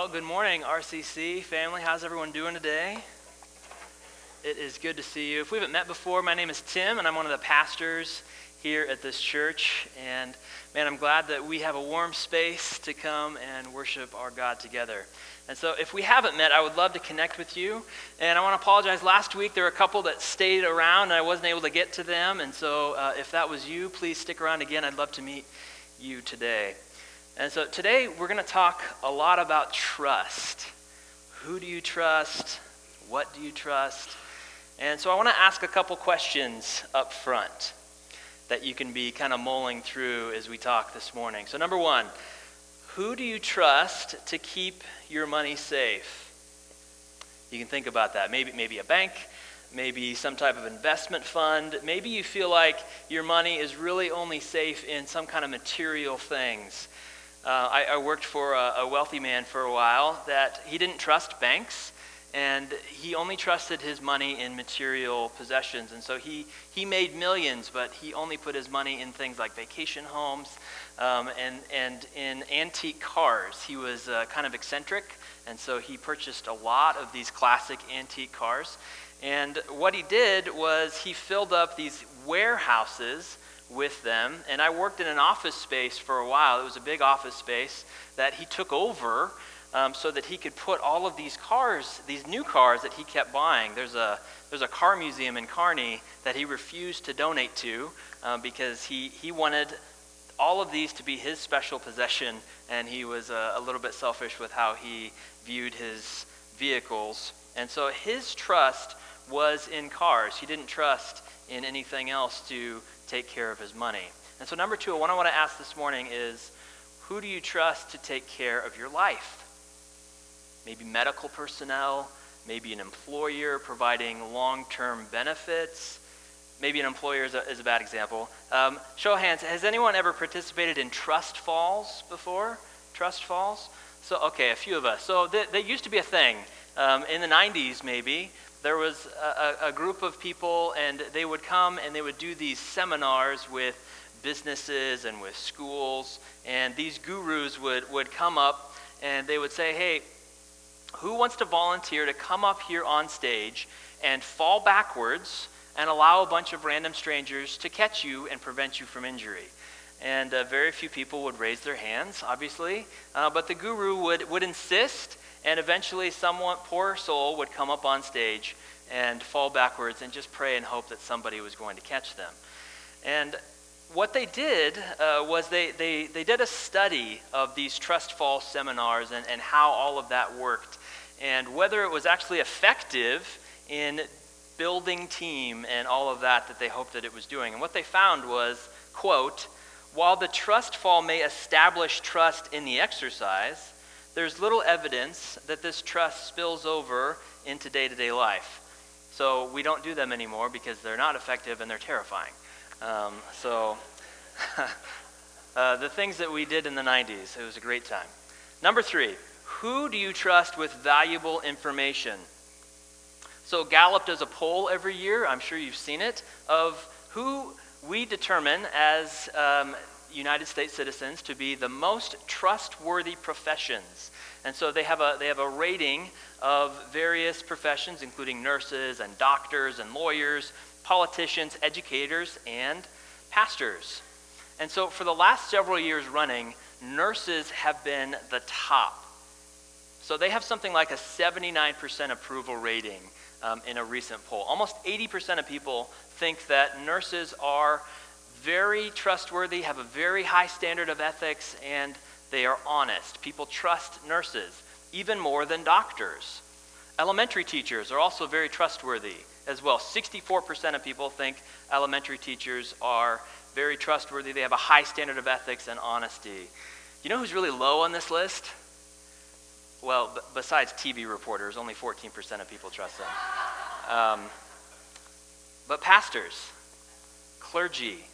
Well, good morning, RCC family. How's everyone doing today? It is good to see you. If we haven't met before, my name is Tim, and I'm one of the pastors here at this church. And man, I'm glad that we have a warm space to come and worship our God together. And so, if we haven't met, I would love to connect with you. And I want to apologize. Last week, there were a couple that stayed around, and I wasn't able to get to them. And so, uh, if that was you, please stick around again. I'd love to meet you today. And so today we're going to talk a lot about trust. Who do you trust? What do you trust? And so I want to ask a couple questions up front that you can be kind of mulling through as we talk this morning. So, number one, who do you trust to keep your money safe? You can think about that. Maybe, maybe a bank, maybe some type of investment fund. Maybe you feel like your money is really only safe in some kind of material things. Uh, I, I, worked for a, a, wealthy man for a while that he didn't trust banks and he only trusted his money in material possessions. And so he, he made millions, but he only put his money in things like vacation homes um, and, and in antique cars. He was uh, kind of eccentric, and so he purchased a lot of these classic antique cars. And what he did was he filled up these warehouses with them. And I worked in an office space for a while. It was a big office space that he took over um, so that he could put all of these cars, these new cars that he kept buying. There's a, there's a car museum in Kearney that he refused to donate to uh, because he, he wanted all of these to be his special possession, and he was a, a little bit selfish with how he viewed his vehicles. And so his trust was in cars. He didn't trust in anything else to take care of his money. And so, number two, what I want to ask this morning is who do you trust to take care of your life? Maybe medical personnel, maybe an employer providing long term benefits. Maybe an employer is a, is a bad example. Um, show of hands, has anyone ever participated in trust falls before? Trust falls? So, okay, a few of us. So, th- that used to be a thing. Um, in the 90s, maybe, there was a, a, group of people, and they would come and they would do these seminars with businesses and with schools. And these gurus would, would come up and they would say, Hey, who wants to volunteer to come up here on stage and fall backwards and allow a bunch of random strangers to catch you and prevent you from injury? And uh, very few people would raise their hands, obviously. Uh, but the guru would, would insist and eventually, someone, poor soul, would come up on stage and fall backwards and just pray and hope that somebody was going to catch them. And what they did uh, was they, they, they did a study of these trust fall seminars and, and how all of that worked and whether it was actually effective in building team and all of that that they hoped that it was doing. And what they found was, quote, while the trust fall may establish trust in the exercise, there's little evidence that this trust spills over into day to day life. So we don't do them anymore because they're not effective and they're terrifying. Um, so uh, the things that we did in the 90s, it was a great time. Number three, who do you trust with valuable information? So Gallup does a poll every year, I'm sure you've seen it, of who we determine as um, United States citizens to be the most trustworthy professions. And so they have a, they have a rating of various professions, including nurses and doctors and lawyers, politicians, educators, and pastors. And so for the last several years running, nurses have been the top. So they have something like a 79% approval rating um, in a recent poll. Almost 80% of people think that nurses are very trustworthy, have a very high standard of ethics, and they are honest. People trust nurses even more than doctors. Elementary teachers are also very trustworthy as well. 64% of people think elementary teachers are very trustworthy. They have a high standard of ethics and honesty. You know who's really low on this list? Well, b- besides TV reporters, only 14% of people trust them. Um, but pastors, clergy,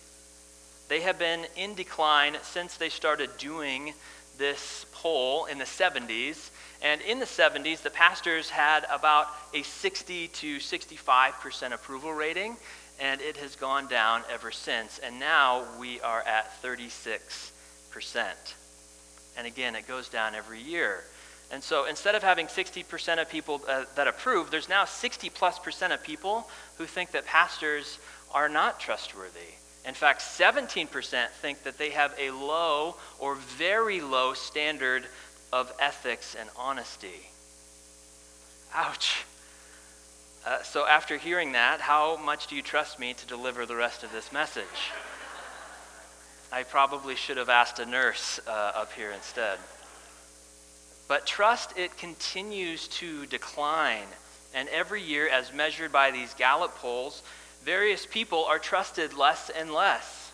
they have been in decline since they started doing this poll in the 70s. And in the 70s, the pastors had about a 60 to 65% approval rating, and it has gone down ever since. And now we are at 36%. And again, it goes down every year. And so instead of having 60% of people uh, that approve, there's now 60 plus percent of people who think that pastors are not trustworthy. In fact, 17% think that they have a low or very low standard of ethics and honesty. Ouch. Uh, so, after hearing that, how much do you trust me to deliver the rest of this message? I probably should have asked a nurse uh, up here instead. But trust, it continues to decline. And every year, as measured by these Gallup polls, various people are trusted less and less.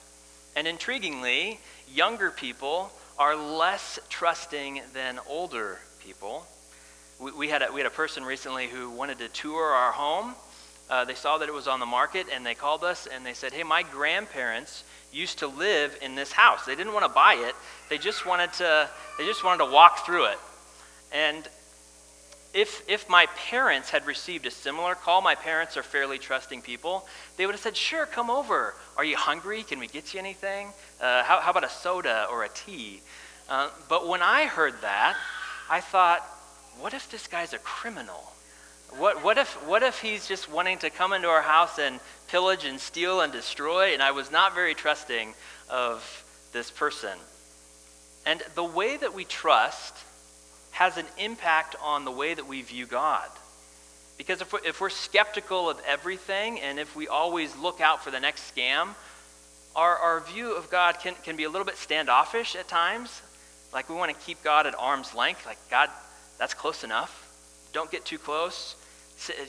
And intriguingly, younger people are less trusting than older people we, we, had a, we had a person recently who wanted to tour our home. Uh, they saw that it was on the market and they called us and they said, Hey, my grandparents used to live in this house. They didn't want to buy it, they just wanted to, they just wanted to walk through it. And if, if my parents had received a similar call, my parents are fairly trusting people, they would have said, Sure, come over. Are you hungry? Can we get you anything? Uh, how, how, about a soda or a tea? Uh, but when I heard that, I thought, what if this guy's a criminal? What, what, if, what if he's just wanting to come into our house and pillage and steal and destroy? And I was not very trusting of this person. And the way that we trust has an impact on the way that we view God. Because if we're, if we're skeptical of everything and if we always look out for the next scam, our, our view of God can, can be a little bit standoffish at times. Like we want to keep God at arm's length. Like, God, that's close enough. Don't get too close.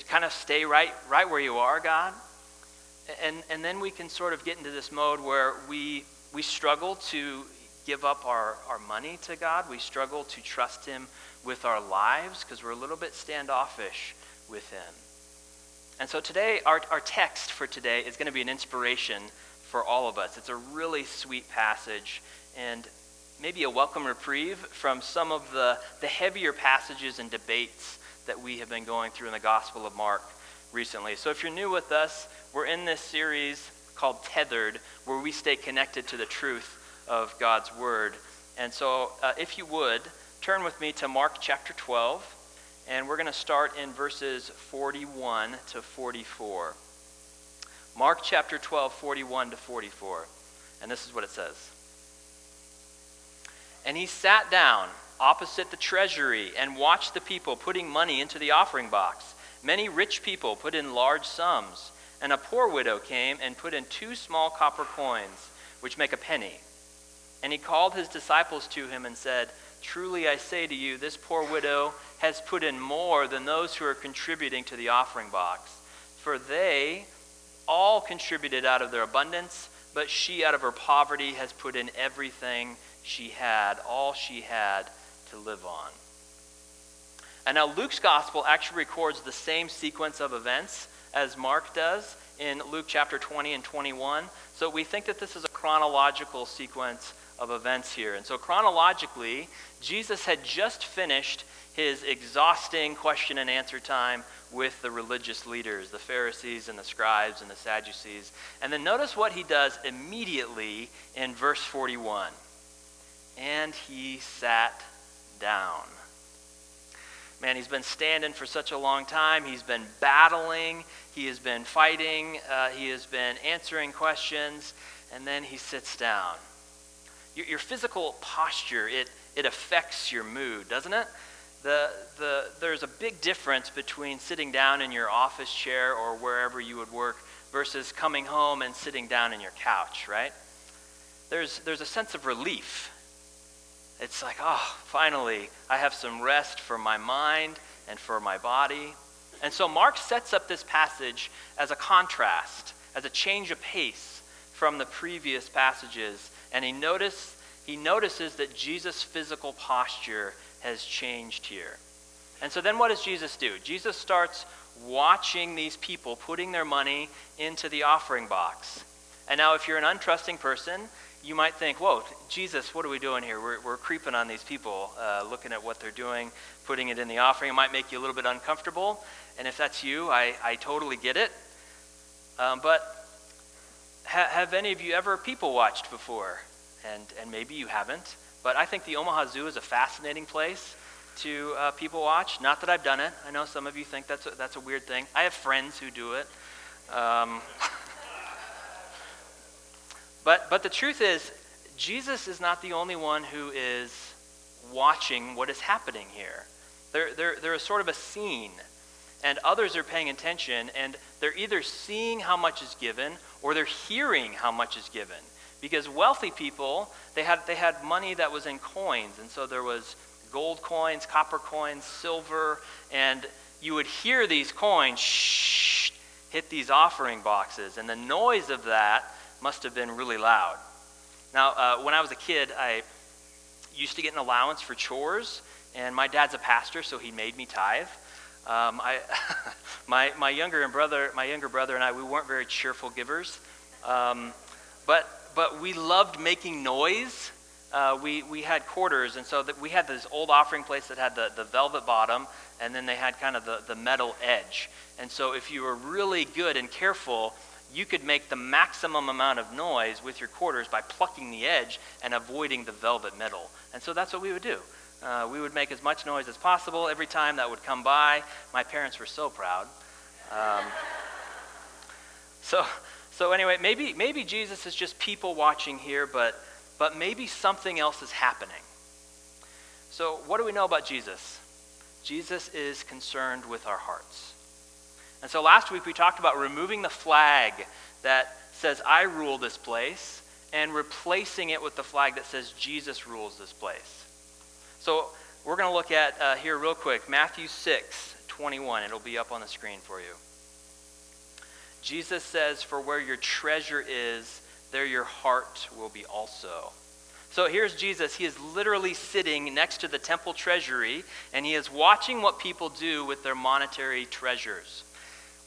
Kind of stay right, right where you are, God. And, and then we can sort of get into this mode where we, we struggle to give up our, our money to God. We struggle to trust Him with our lives because we're a little bit standoffish with Him. And so today, our, our text for today is going to be an inspiration for all of us. It's a really sweet passage. And maybe a welcome reprieve from some of the, the heavier passages and debates that we have been going through in the Gospel of Mark recently. So if you're new with us, we're in this series called Tethered, where we stay connected to the truth of God's Word. And so uh, if you would, turn with me to Mark chapter 12, and we're going to start in verses 41 to 44. Mark chapter 12, 41 to 44. And this is what it says. And he sat down opposite the treasury and watched the people putting money into the offering box. Many rich people put in large sums, and a poor widow came and put in two small copper coins, which make a penny. And he called his disciples to him and said, Truly I say to you, this poor widow has put in more than those who are contributing to the offering box. For they all contributed out of their abundance, but she out of her poverty has put in everything she had, all she had to live on. And now Luke's gospel actually records the same sequence of events as Mark does in Luke chapter 20 and 21. So we think that this is a chronological sequence of events here. And so chronologically, Jesus had just finished his exhausting question and answer time with the religious leaders, the Pharisees and the scribes and the Sadducees. And then notice what he does immediately in verse 41 and he sat down. Man, he's been standing for such a long time. He's been battling. He has been fighting. Uh, he has been answering questions. And then he sits down. Your, your, physical posture, it, it affects your mood, doesn't it? The, the, there's a big difference between sitting down in your office chair or wherever you would work versus coming home and sitting down in your couch, right? There's, there's a sense of relief it's like, oh, finally, I have some rest for my mind and for my body. And so Mark sets up this passage as a contrast, as a change of pace from the previous passages. And he, notice, he notices that Jesus' physical posture has changed here. And so then what does Jesus do? Jesus starts watching these people putting their money into the offering box. And now, if you're an untrusting person, you might think, whoa, Jesus, what are we doing here? We're, we're creeping on these people, uh, looking at what they're doing, putting it in the offering. It might make you a little bit uncomfortable. And if that's you, I, I totally get it. Um, but ha- have any of you ever people watched before? And, and maybe you haven't. But I think the Omaha Zoo is a fascinating place. to uh, people watch. Not that I've done it. I know some of you think that's a, that's a weird thing. I have friends who do it. Um, but, but the truth is, Jesus is not the only one who is watching what is happening here. There, there, there is sort of a scene, and others are paying attention, and they're either seeing how much is given or they're hearing how much is given. Because wealthy people, they had, they had money that was in coins, and so there was gold coins, copper coins, silver, and you would hear these coins shh, hit these offering boxes, and the noise of that must have been really loud. Now, uh, when I was a kid, I used to get an allowance for chores, and my dad's a pastor, so he made me tithe. Um, I, my, my younger brother, my younger brother and I, we weren't very cheerful givers, um, but but we loved making noise. Uh, we, we had quarters, and so that we had this old offering place that had the, the velvet bottom, and then they had kind of the, the metal edge. And so if you were really good and careful, you could make the maximum amount of noise with your quarters by plucking the edge and avoiding the velvet middle. And so that's what we would do. Uh, we would make as much noise as possible every time that would come by. My parents were so proud. Um, so, so anyway, maybe, maybe Jesus is just people watching here, but, but maybe something else is happening. So, what do we know about Jesus? Jesus is concerned with our hearts. And so last week we talked about removing the flag that says, I rule this place, and replacing it with the flag that says, Jesus rules this place. So we're going to look at uh, here real quick Matthew 6 21. It'll be up on the screen for you. Jesus says, For where your treasure is, there your heart will be also. So here's Jesus. He is literally sitting next to the temple treasury, and he is watching what people do with their monetary treasures.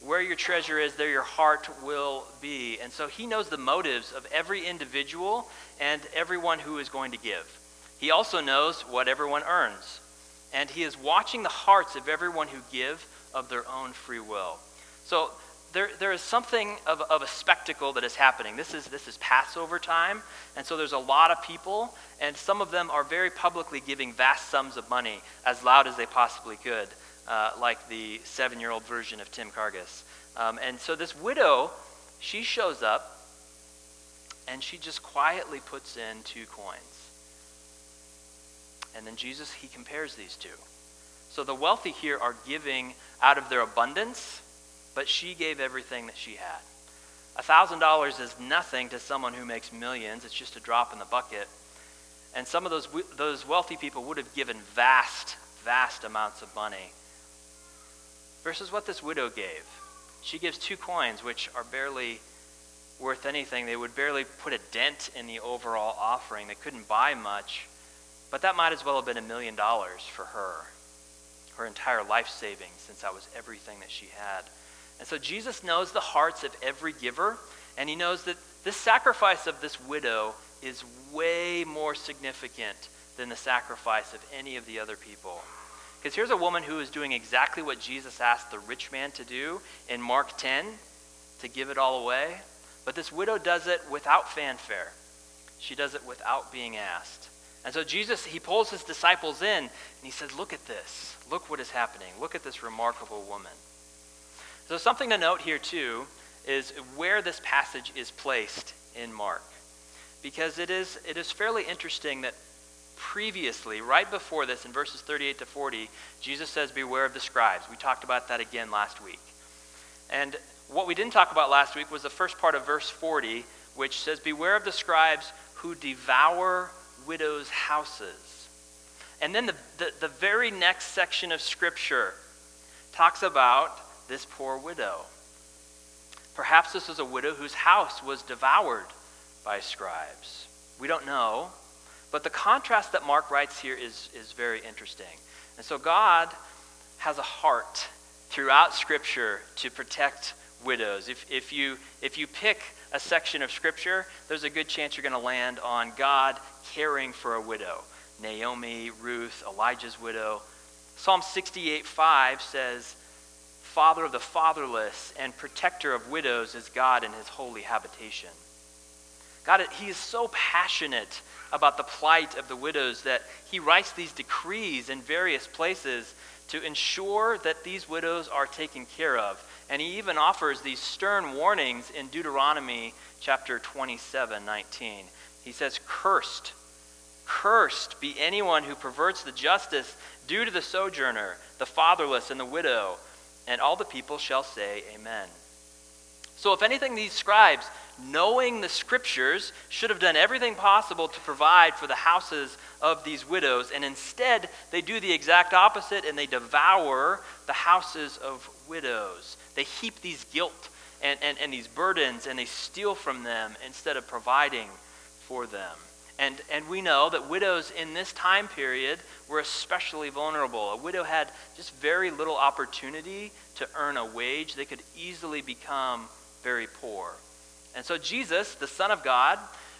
Where your treasure is, there your heart will be. And so he knows the motives of every individual and everyone who is going to give. He also knows what everyone earns. And he is watching the hearts of everyone who give of their own free will. So there, there is something of, of a spectacle that is happening. This is, this is Passover time, and so there's a lot of people, and some of them are very publicly giving vast sums of money as loud as they possibly could uh, like the seven year old version of Tim Kargas. Um, and so this widow, she shows up and she just quietly puts in two coins. And then Jesus, he compares these two. So the wealthy here are giving out of their abundance, but she gave everything that she had. $1,000 is nothing to someone who makes millions, it's just a drop in the bucket. And some of those, those wealthy people would have given vast, vast amounts of money versus what this widow gave. She gives two coins, which are barely worth anything. They would barely put a dent in the overall offering. They couldn't buy much. But that might as well have been a million dollars for her, her entire life savings, since that was everything that she had. And so Jesus knows the hearts of every giver, and he knows that this sacrifice of this widow is way more significant than the sacrifice of any of the other people. Because here's a woman who is doing exactly what Jesus asked the rich man to do in Mark 10 to give it all away. But this widow does it without fanfare, she does it without being asked. And so Jesus, he pulls his disciples in and he says, Look at this. Look what is happening. Look at this remarkable woman. So, something to note here, too, is where this passage is placed in Mark. Because it is, it is fairly interesting that previously, right before this, in verses 38 to 40, Jesus says, Beware of the scribes. We talked about that again last week. And what we didn't talk about last week was the first part of verse 40, which says, Beware of the scribes who devour widows' houses. And then the, the, the very next section of Scripture talks about this poor widow. Perhaps this was a widow whose house was devoured by scribes. We don't know. But the contrast that Mark writes here is, is very interesting. And so God has a heart throughout Scripture to protect widows. If, if, you, if you pick a section of Scripture, there's a good chance you're going to land on God caring for a widow. Naomi, Ruth, Elijah's widow. Psalm 68 5 says, Father of the fatherless and protector of widows is God in his holy habitation. God, he is so passionate about the plight of the widows that he writes these decrees in various places to ensure that these widows are taken care of. And he even offers these stern warnings in Deuteronomy chapter 27 19. He says, Cursed, cursed be anyone who perverts the justice due to the sojourner, the fatherless, and the widow. And all the people shall say, Amen. So, if anything, these scribes, knowing the scriptures, should have done everything possible to provide for the houses of these widows, and instead they do the exact opposite and they devour the houses of widows. They heap these guilt and, and, and these burdens and they steal from them instead of providing for them. And, and we know that widows in this time period were especially vulnerable. A widow had just very little opportunity to earn a wage. They could easily become very poor. And so Jesus, the Son of God,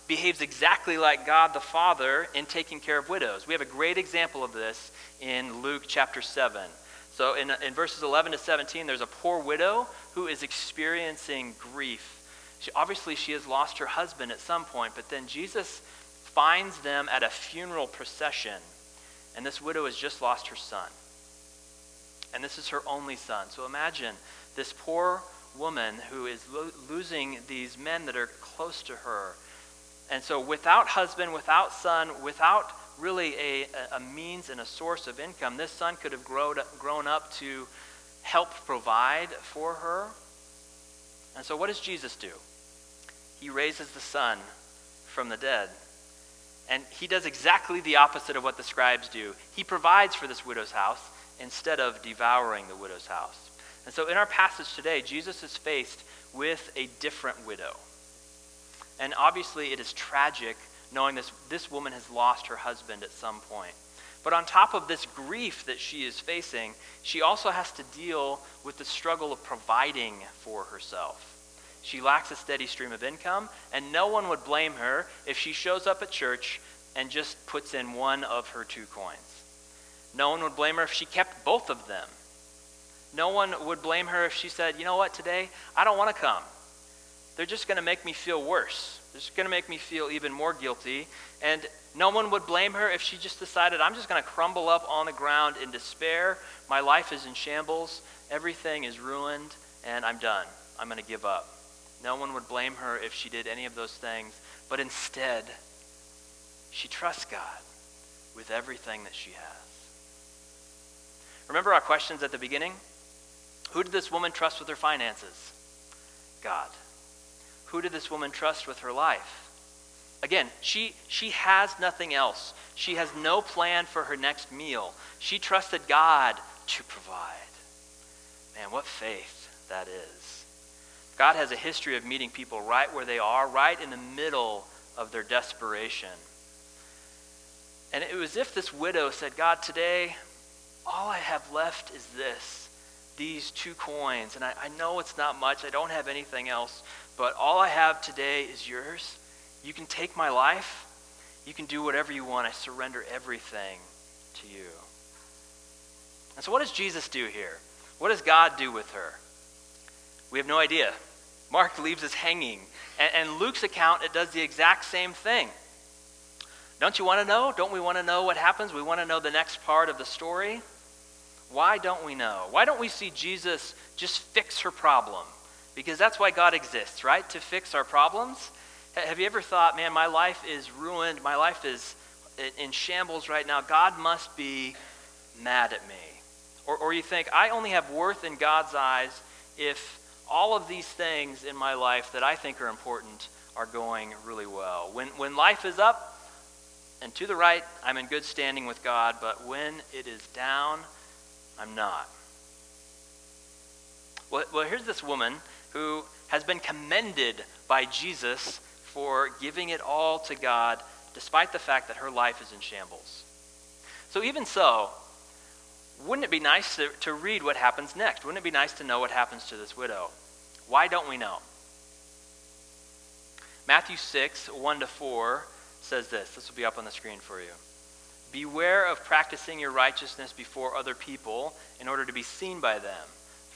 behaves exactly like God the Father in taking care of widows. We have a great example of this in Luke chapter 7. So in, in verses 11 to 17, there's a poor widow who is experiencing grief. She, obviously, she has lost her husband at some point, but then Jesus finds them at a funeral procession, and this widow has just lost her son. And this is her only son. So imagine this poor woman who is lo- losing these men that are close to her. And so, without husband, without son, without really a, a means and a source of income, this son could have grown, grown up to help provide for her. And so, what does Jesus do? He raises the son from the dead. And he does exactly the opposite of what the scribes do. He provides for this widow's house instead of devouring the widow's house. And so in our passage today, Jesus is faced with a different widow. And obviously, it is tragic knowing this, this woman has lost her husband at some point. But on top of this grief that she is facing, she also has to deal with the struggle of providing for herself. She lacks a steady stream of income, and no one would blame her if she shows up at church and just puts in one of her two coins. No one would blame her if she kept both of them no one would blame her if she said, you know what, today, I don't want to come. They're just going to make me feel worse. They're just going to make me feel even more guilty. And no one would blame her if she just decided, I'm just going to crumble up on the ground in despair. My life is in shambles. Everything is ruined, and I'm done. I'm going to give up. No one would blame her if she did any of those things. But instead, she trusts God with everything that she has. Remember our questions at the beginning? Who did this woman trust with her finances? God. Who did this woman trust with her life? Again, she, she has nothing else. She has no plan for her next meal. She trusted God to provide. Man, what faith that is. God has a history of meeting people right where they are, right in the middle of their desperation. And it was if this widow said, God, today, all I have left is this these two coins. And I, I know it's not much, I don't have anything else, but all I have today is yours. You can take my life, you can do whatever you want. I surrender everything to you. And so, what does Jesus do here? What does God do with her? We have no idea. Mark leaves us hanging. And, and Luke's account, it does the exact same thing. Don't you want to know? Don't we want to know what happens? We want to know the next part of the story. Why don't we know? Why don't we see Jesus just fix her problem? Because that's why God exists, right? To fix our problems. Have you ever thought, man, my life is ruined, my life is in shambles right now. God must be mad at me. Or, or you think, I only have worth in God's eyes if all of these things in my life that I think are important are going really well. When, when life is up and to the right, I'm in good standing with God, but when it is down, I'm not. Well, well, here's this woman who has been commended by Jesus for giving it all to God, despite the fact that her life is in shambles. So, even so, wouldn't it be nice to, to read what happens next? Wouldn't it be nice to know what happens to this widow? Why don't we know? Matthew 6, 1 to 4 says this. This will be up on the screen for you. Beware of practicing your righteousness before other people in order to be seen by them,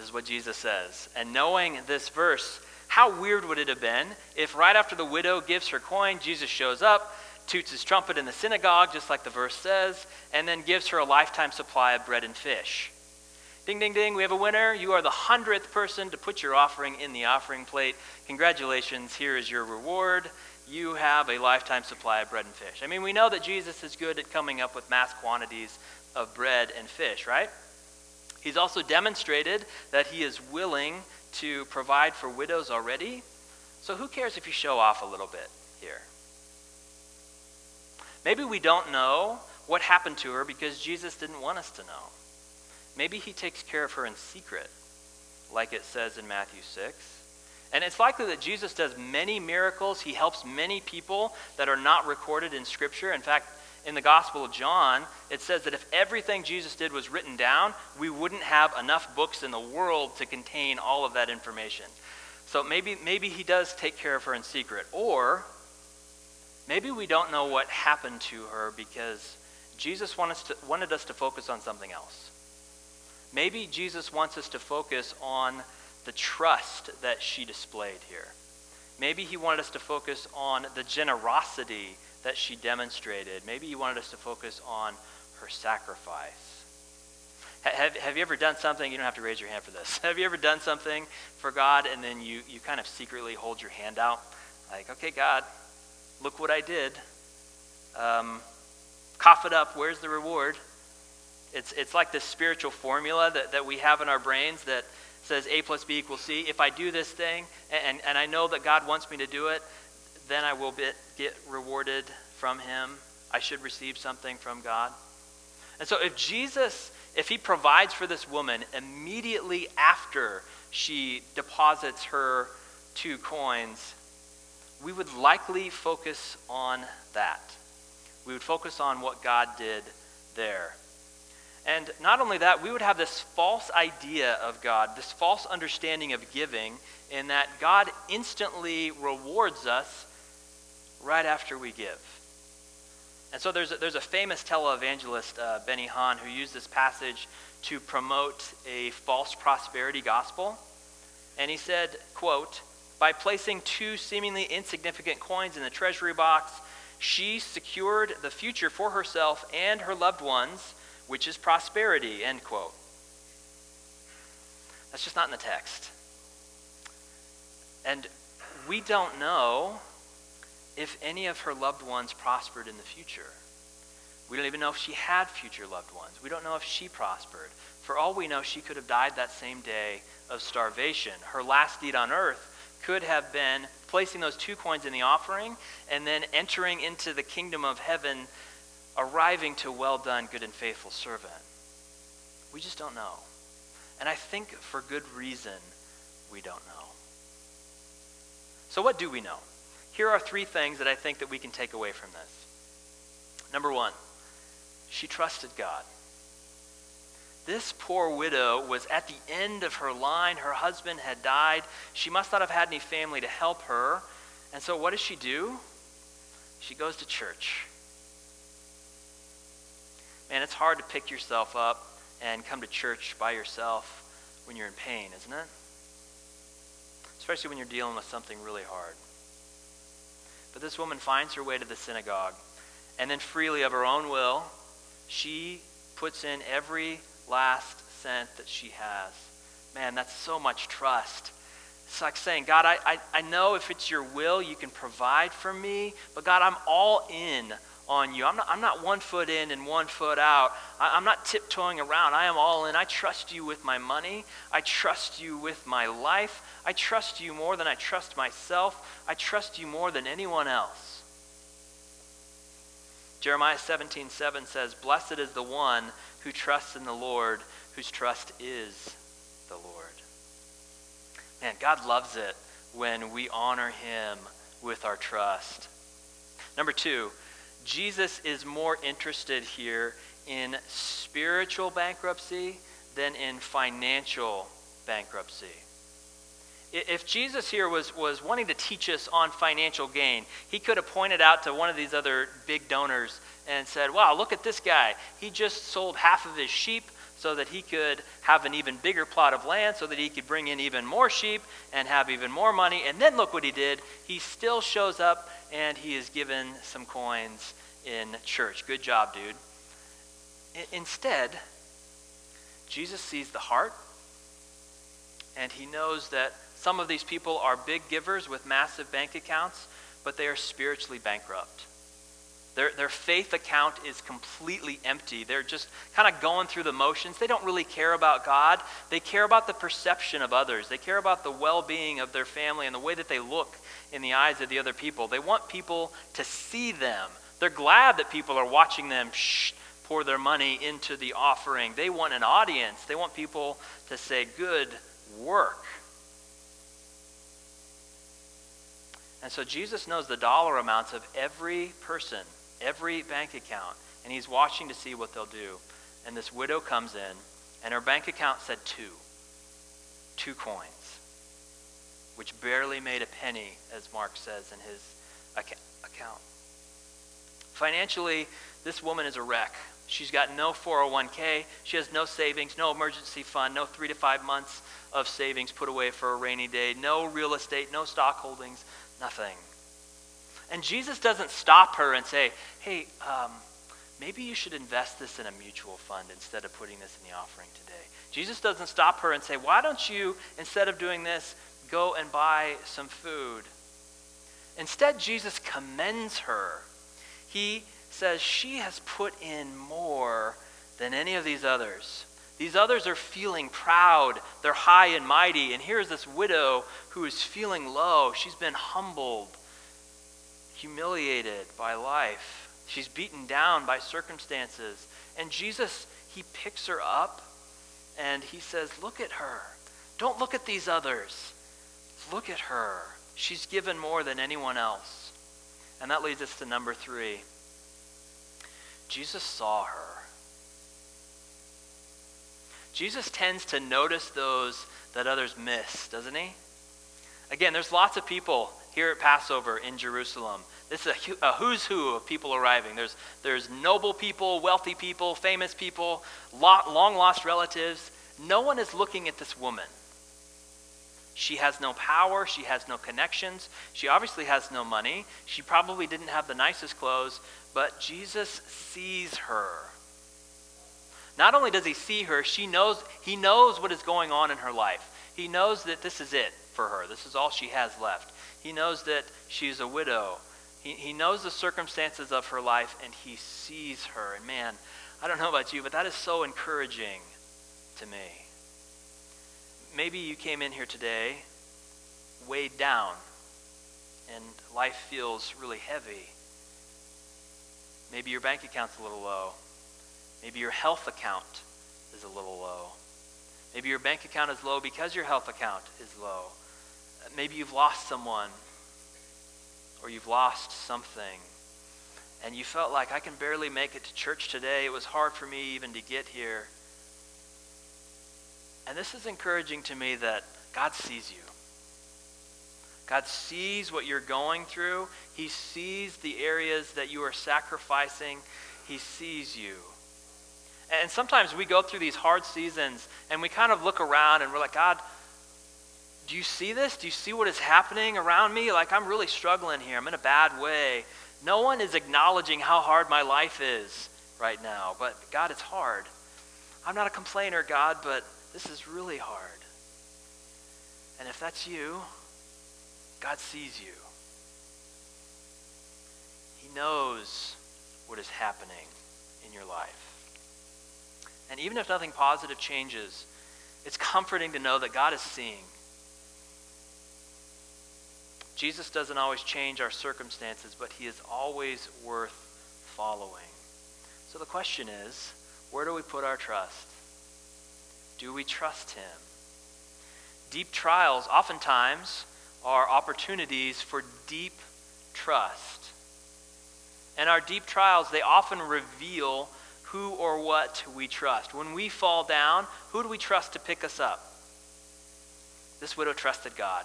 Is what Jesus says. And knowing this verse, how weird would it have been if right after the widow gives her coin, Jesus shows up, toots his trumpet in the synagogue, just like the verse says, and then gives her a lifetime supply of bread and fish? Ding, ding, ding, we have a winner. You are the hundredth person to put your offering in the offering plate. Congratulations, here is your reward. You have a lifetime supply of bread and fish. I mean, we know that Jesus is good at coming up with mass quantities of bread and fish, right? He's also demonstrated that he is willing to provide for widows already. So who cares if you show off a little bit here? Maybe we don't know what happened to her because Jesus didn't want us to know. Maybe he takes care of her in secret, like it says in Matthew 6. And it's likely that Jesus does many miracles. He helps many people that are not recorded in Scripture. In fact, in the Gospel of John, it says that if everything Jesus did was written down, we wouldn't have enough books in the world to contain all of that information. So maybe, maybe he does take care of her in secret. Or maybe we don't know what happened to her because Jesus wanted us to, wanted us to focus on something else. Maybe Jesus wants us to focus on the trust that she displayed here. Maybe he wanted us to focus on the generosity that she demonstrated. Maybe you wanted us to focus on her sacrifice. Have, have you ever done something? You don't have to raise your hand for this. Have you ever done something for God and then you, you kind of secretly hold your hand out? Like, okay, God, look what I did. Um, cough it up. Where's the reward? It's, it's like this spiritual formula that, that we have in our brains that says A plus B equals C. If I do this thing and, and I know that God wants me to do it, then I will get rewarded from him. I should receive something from God. And so if Jesus, if he provides for this woman immediately after she deposits her two coins, we would likely focus on that. We would focus on what God did there. And not only that, we would have this false idea of God, this false understanding of giving, in that God instantly rewards us right after we give. And so there's a, there's a famous televangelist, uh, Benny Hinn, who used this passage to promote a false prosperity gospel. And he said, quote, by placing two seemingly insignificant coins in the treasury box, she secured the future for herself and her loved ones, which is prosperity, end quote. That's just not in the text. And we don't know if any of her loved ones prospered in the future. We don't even know if she had future loved ones. We don't know if she prospered. For all we know, she could have died that same day of starvation. Her last deed on earth could have been placing those two coins in the offering and then entering into the kingdom of heaven, arriving to well done, good and faithful servant. We just don't know. And I think for good reason we don't know. So, what do we know? Here are three things that I think that we can take away from this. Number one, she trusted God. This poor widow was at the end of her line. Her husband had died. She must not have had any family to help her. And so, what does she do? She goes to church. Man, it's hard to pick yourself up and come to church by yourself when you're in pain, isn't it? Especially when you're dealing with something really hard. But this woman finds her way to the synagogue, and then freely of her own will, she puts in every last cent that she has. Man, that's so much trust. It's like saying, God, I, I, I know if it's your will, you can provide for me, but God, I'm all in on you. I'm not, I'm not one foot in and one foot out. I, I'm not tiptoeing around. I am all in. I trust you with my money. I trust you with my life. I trust you more than I trust myself. I trust you more than anyone else. Jeremiah 17, 7 says, Blessed is the one who trusts in the Lord, whose trust is the Lord. Man, God loves it when we honor him with our trust. Number two, Jesus is more interested here in spiritual bankruptcy than in financial bankruptcy. If Jesus here was, was wanting to teach us on financial gain, he could have pointed out to one of these other big donors and said, Wow, look at this guy. He just sold half of his sheep so that he could have an even bigger plot of land, so that he could bring in even more sheep and have even more money. And then look what he did. He still shows up and he is given some coins in church. Good job, dude. I- instead, Jesus sees the heart, and he knows that some of these people are big givers with massive bank accounts, but they are spiritually bankrupt. Their, their faith account is completely empty. They're just kind of going through the motions. They don't really care about God. They care about the perception of others. They care about the well being of their family and the way that they look in the eyes of the other people. They want people to see them. They're glad that people are watching them shh, pour their money into the offering. They want an audience. They want people to say, Good work. And so Jesus knows the dollar amounts of every person, every bank account, and he's watching to see what they'll do. And this widow comes in, and her bank account said two. Two coins, which barely made a penny, as Mark says in his account. Financially, this woman is a wreck. She's got no 401k. She has no savings, no emergency fund, no three to five months of savings put away for a rainy day, no real estate, no stock holdings, nothing. And Jesus doesn't stop her and say, hey, um, maybe you should invest this in a mutual fund instead of putting this in the offering today. Jesus doesn't stop her and say, why don't you, instead of doing this, go and buy some food? Instead, Jesus commends her. He says she has put in more than any of these others. These others are feeling proud. They're high and mighty. And here's this widow who is feeling low. She's been humbled, humiliated by life. She's beaten down by circumstances. And Jesus, he picks her up and he says, Look at her. Don't look at these others. Look at her. She's given more than anyone else. And that leads us to number three. Jesus saw her. Jesus tends to notice those that others miss, doesn't he? Again, there's lots of people here at Passover in Jerusalem. This is a, a, who's who of people arriving. There's, there's noble people, wealthy people, famous people, long lost relatives. No one is looking at this woman. She has no power. She has no connections. She obviously has no money. She probably didn't have the nicest clothes, but Jesus sees her. Not only does he see her, she knows, he knows what is going on in her life. He knows that this is it for her. This is all she has left. He knows that she's a widow. He, he knows the circumstances of her life, and he sees her. And man, I don't know about you, but that is so encouraging to me. Maybe you came in here today weighed down, and life feels really heavy. Maybe your bank account's a little low. Maybe your health account is a little low. Maybe your bank account is low because your health account is low. Maybe you've lost someone or you've lost something and you felt like I can barely make it to church today. It was hard for me even to get here. And this is encouraging to me that God sees you. God sees what you're going through. He sees the areas that you are sacrificing. He sees you. And sometimes we go through these hard seasons and we kind of look around and we're like, God, do you see this? Do you see what is happening around me? Like, I'm really struggling here. I'm in a bad way. No one is acknowledging how hard my life is right now. But God, it's hard. I'm not a complainer, God, but this is really hard. And if that's you, God sees you. He knows what is happening in your life. And even if nothing positive changes, it's comforting to know that God is seeing. Jesus doesn't always change our circumstances, but he is always worth following. So the question is where do we put our trust? Do we trust him? Deep trials oftentimes are opportunities for deep trust. And our deep trials, they often reveal who or what we trust. When we fall down, who do we trust to pick us up? This widow trusted God.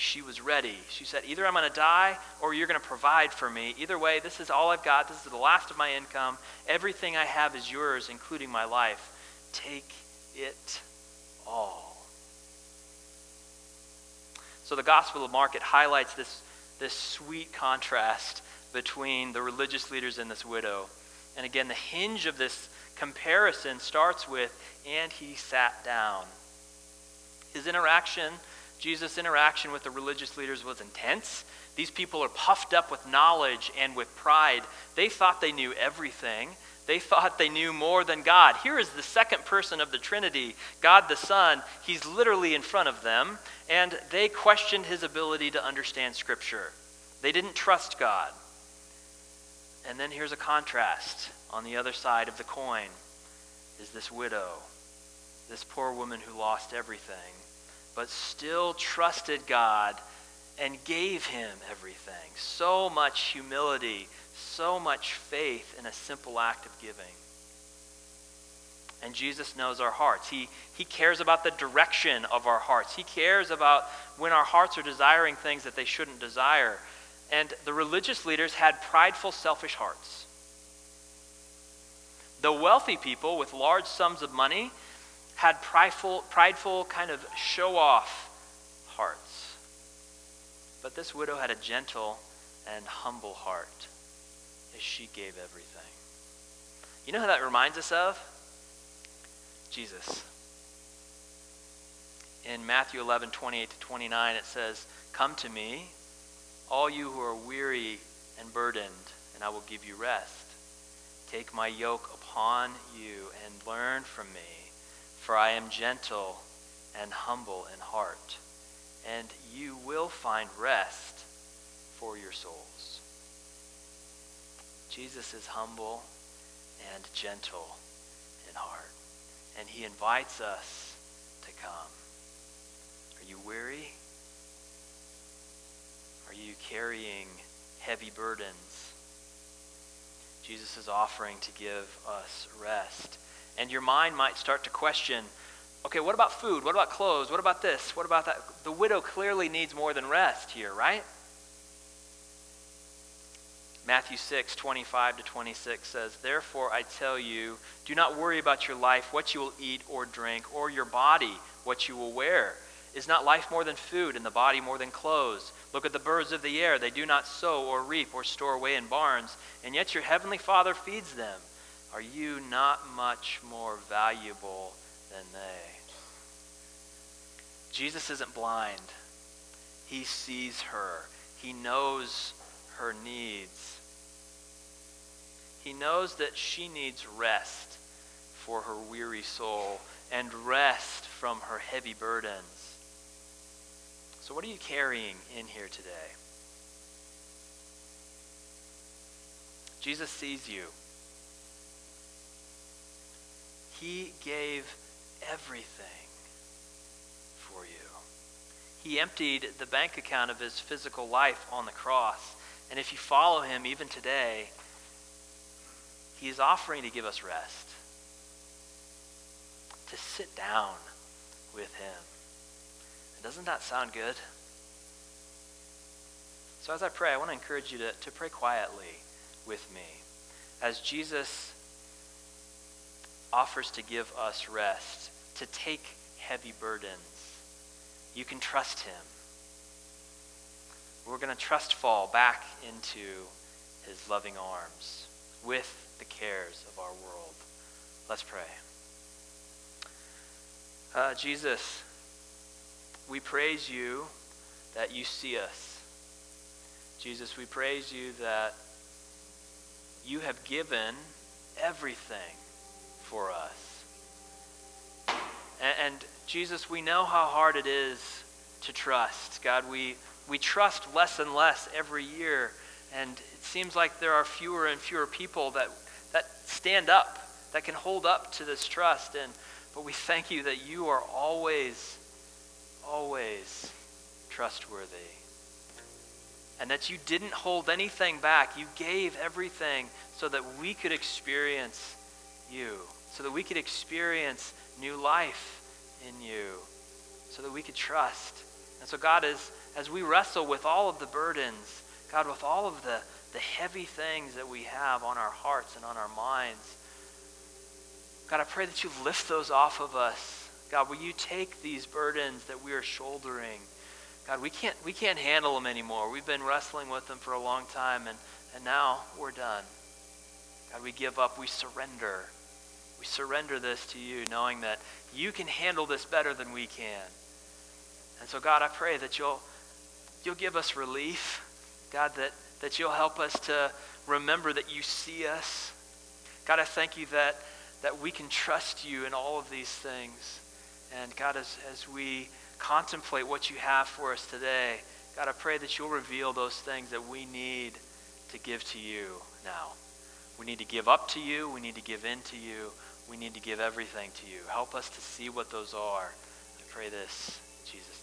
She was ready. She said, Either I'm going to die or you're going to provide for me. Either way, this is all I've got. This is the last of my income. Everything I have is yours, including my life. Take it all. So the Gospel of Mark it highlights this, this sweet contrast between the religious leaders and this widow. And again, the hinge of this comparison starts with, and he sat down. His interaction, Jesus' interaction with the religious leaders was intense. These people are puffed up with knowledge and with pride. They thought they knew everything. They thought they knew more than God. Here is the second person of the Trinity, God the Son. He's literally in front of them, and they questioned his ability to understand Scripture. They didn't trust God. And then here's a contrast on the other side of the coin is this widow, this poor woman who lost everything, but still trusted God and gave him everything. So much humility, so much faith in a simple act of giving. And Jesus knows our hearts. He, he cares about the direction of our hearts. He cares about when our hearts are desiring things that they shouldn't desire. And the religious leaders had prideful, selfish hearts. The wealthy people with large sums of money had prideful, prideful kind of show off hearts. But this widow had a gentle and humble heart as she gave everything. You know who that reminds us of? Jesus. In Matthew 11, 28 to 29, it says, Come to me all you who are weary and burdened, and I will give you rest. Take my yoke upon you and learn from me, for I am gentle and humble in heart, and you will find rest for your souls. Jesus is humble and gentle in heart, and he invites us to come. Are you weary? Are you carrying heavy burdens? Jesus is offering to give us rest. And your mind might start to question okay, what about food? What about clothes? What about this? What about that? The widow clearly needs more than rest here, right? Matthew 6, 25 to 26 says, Therefore I tell you, do not worry about your life, what you will eat or drink, or your body, what you will wear. Is not life more than food, and the body more than clothes? Look at the birds of the air. They do not sow or reap or store away in barns, and yet your heavenly Father feeds them. Are you not much more valuable than they? Jesus isn't blind. He sees her. He knows her needs. He knows that she needs rest for her weary soul and rest from her heavy burdens. So, what are you carrying in here today? Jesus sees you. He gave everything for you. He emptied the bank account of his physical life on the cross. And if you follow him even today, he is offering to give us rest, to sit down with him. Doesn't that sound good? So, as I pray, I want to encourage you to, to pray quietly with me as Jesus offers to give us rest, to take heavy burdens. You can trust him. We're going to trust fall back into his loving arms with the cares of our world. Let's pray. Uh, Jesus, we praise you that you see us. Jesus, we praise you that you have given everything for us. And, and, Jesus, we know how hard it is to trust. God, we, we trust less and less every year. And it seems like there are fewer and fewer people that, that stand up, that can hold up to this trust. And, but we thank you that you are always always trustworthy. and that you didn't hold anything back. You gave everything so that we could experience you, so that we could experience new life in you, so that we could trust. And so, God, as, as we wrestle with all of the burdens, God, with all of the, the heavy things that we have on our hearts and on our minds, God, I pray that you lift those off of us. God, will you take these burdens that we are shouldering? God, we can't, we can't handle them anymore. We've been wrestling with them for a long time, and, and now we're done. God, we give up. We surrender. We surrender this to you, knowing that you can handle this better than we can. And so, God, I pray that you'll, you'll give us relief. God, that, that you'll help us to remember that you see us. God, I thank you that, that we can trust you in all of these things. And God, as, as we contemplate what you have for us today, God, I pray that you'll reveal those things that we need to give to you now. We need to give up to you. We need to give in to you. We need to give everything to you. Help us to see what those are. I pray this in Jesus'.